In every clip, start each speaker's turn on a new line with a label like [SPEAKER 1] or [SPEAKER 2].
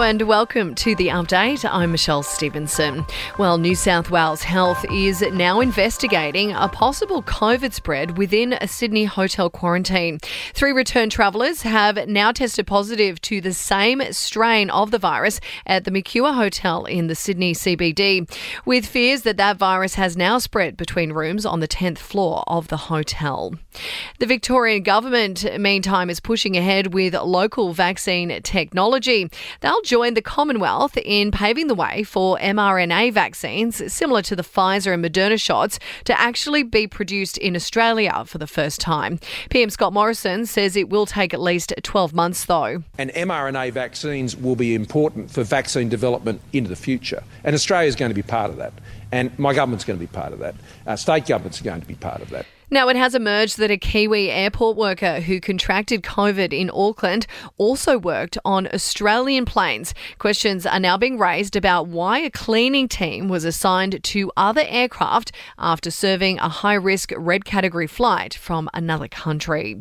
[SPEAKER 1] And welcome to the update. I'm Michelle Stevenson. Well, New South Wales Health is now investigating a possible COVID spread within a Sydney hotel quarantine. Three returned travellers have now tested positive to the same strain of the virus at the Mercure Hotel in the Sydney CBD, with fears that that virus has now spread between rooms on the 10th floor of the hotel. The Victorian government, meantime, is pushing ahead with local vaccine technology. They'll join the Commonwealth in paving the way for mRNA vaccines, similar to the Pfizer and Moderna shots, to actually be produced in Australia for the first time. PM Scott Morrison says it will take at least 12 months, though.
[SPEAKER 2] And mRNA vaccines will be important for vaccine development into the future. And Australia is going to be part of that. And my government's going to be part of that. Uh, state governments are going to be part of that.
[SPEAKER 1] Now, it has emerged that a Kiwi airport worker who contracted COVID in Auckland also worked on Australian planes. Questions are now being raised about why a cleaning team was assigned to other aircraft after serving a high risk red category flight from another country.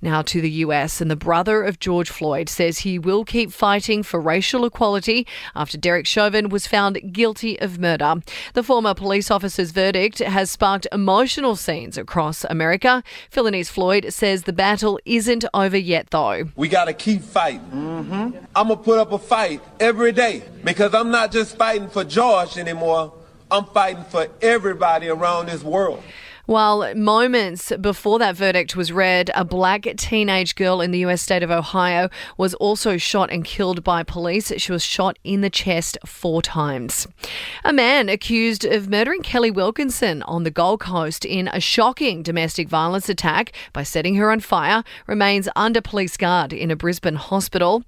[SPEAKER 1] Now to the US, and the brother of George Floyd says he will keep fighting for racial equality after Derek Chauvin was found guilty of murder. The former police officer's verdict has sparked emotional scenes across America. Philonise Floyd says the battle isn't over yet, though.
[SPEAKER 3] We got to keep fighting. Mm-hmm. I'm going to put up a fight every day because I'm not just fighting for George anymore. I'm fighting for everybody around this world.
[SPEAKER 1] While moments before that verdict was read, a black teenage girl in the US state of Ohio was also shot and killed by police. She was shot in the chest four times. A man accused of murdering Kelly Wilkinson on the Gold Coast in a shocking domestic violence attack by setting her on fire remains under police guard in a Brisbane hospital.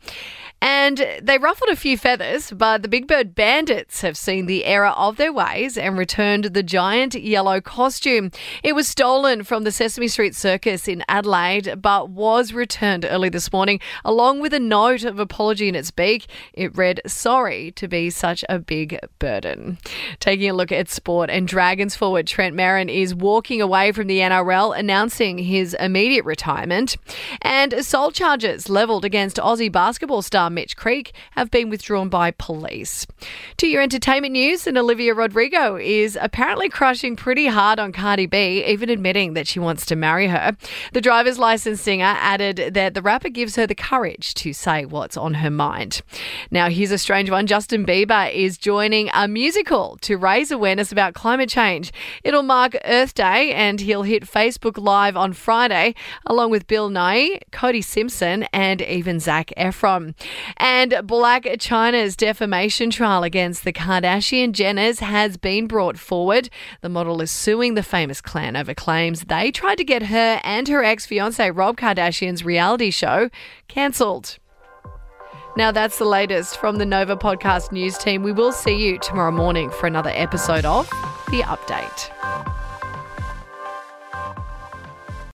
[SPEAKER 1] And they ruffled a few feathers, but the Big Bird Bandits have seen the error of their ways and returned the giant yellow costume. It was stolen from the Sesame Street Circus in Adelaide, but was returned early this morning, along with a note of apology in its beak. It read, Sorry to be such a big burden. Taking a look at sport and Dragons forward Trent Merrin is walking away from the NRL, announcing his immediate retirement. And assault charges levelled against Aussie basketball star Mitch Creek have been withdrawn by police. To your entertainment news, and Olivia Rodrigo is apparently crushing pretty hard on Cardi B, even admitting that she wants to marry her. The driver's license singer added that the rapper gives her the courage to say what's on her mind. Now, here's a strange one Justin Bieber is joining a musical to raise awareness about climate change. It'll mark Earth Day, and he'll hit Facebook Live on Friday, along with Bill Nye, Cody Simpson, and even Zac Efron. And Blac Chyna's defamation trial against the Kardashian Jenners has been brought forward. The model is suing the famous clan over claims they tried to get her and her ex fiance Rob Kardashian's reality show cancelled. Now, that's the latest from the Nova Podcast News team. We will see you tomorrow morning for another episode of The Update.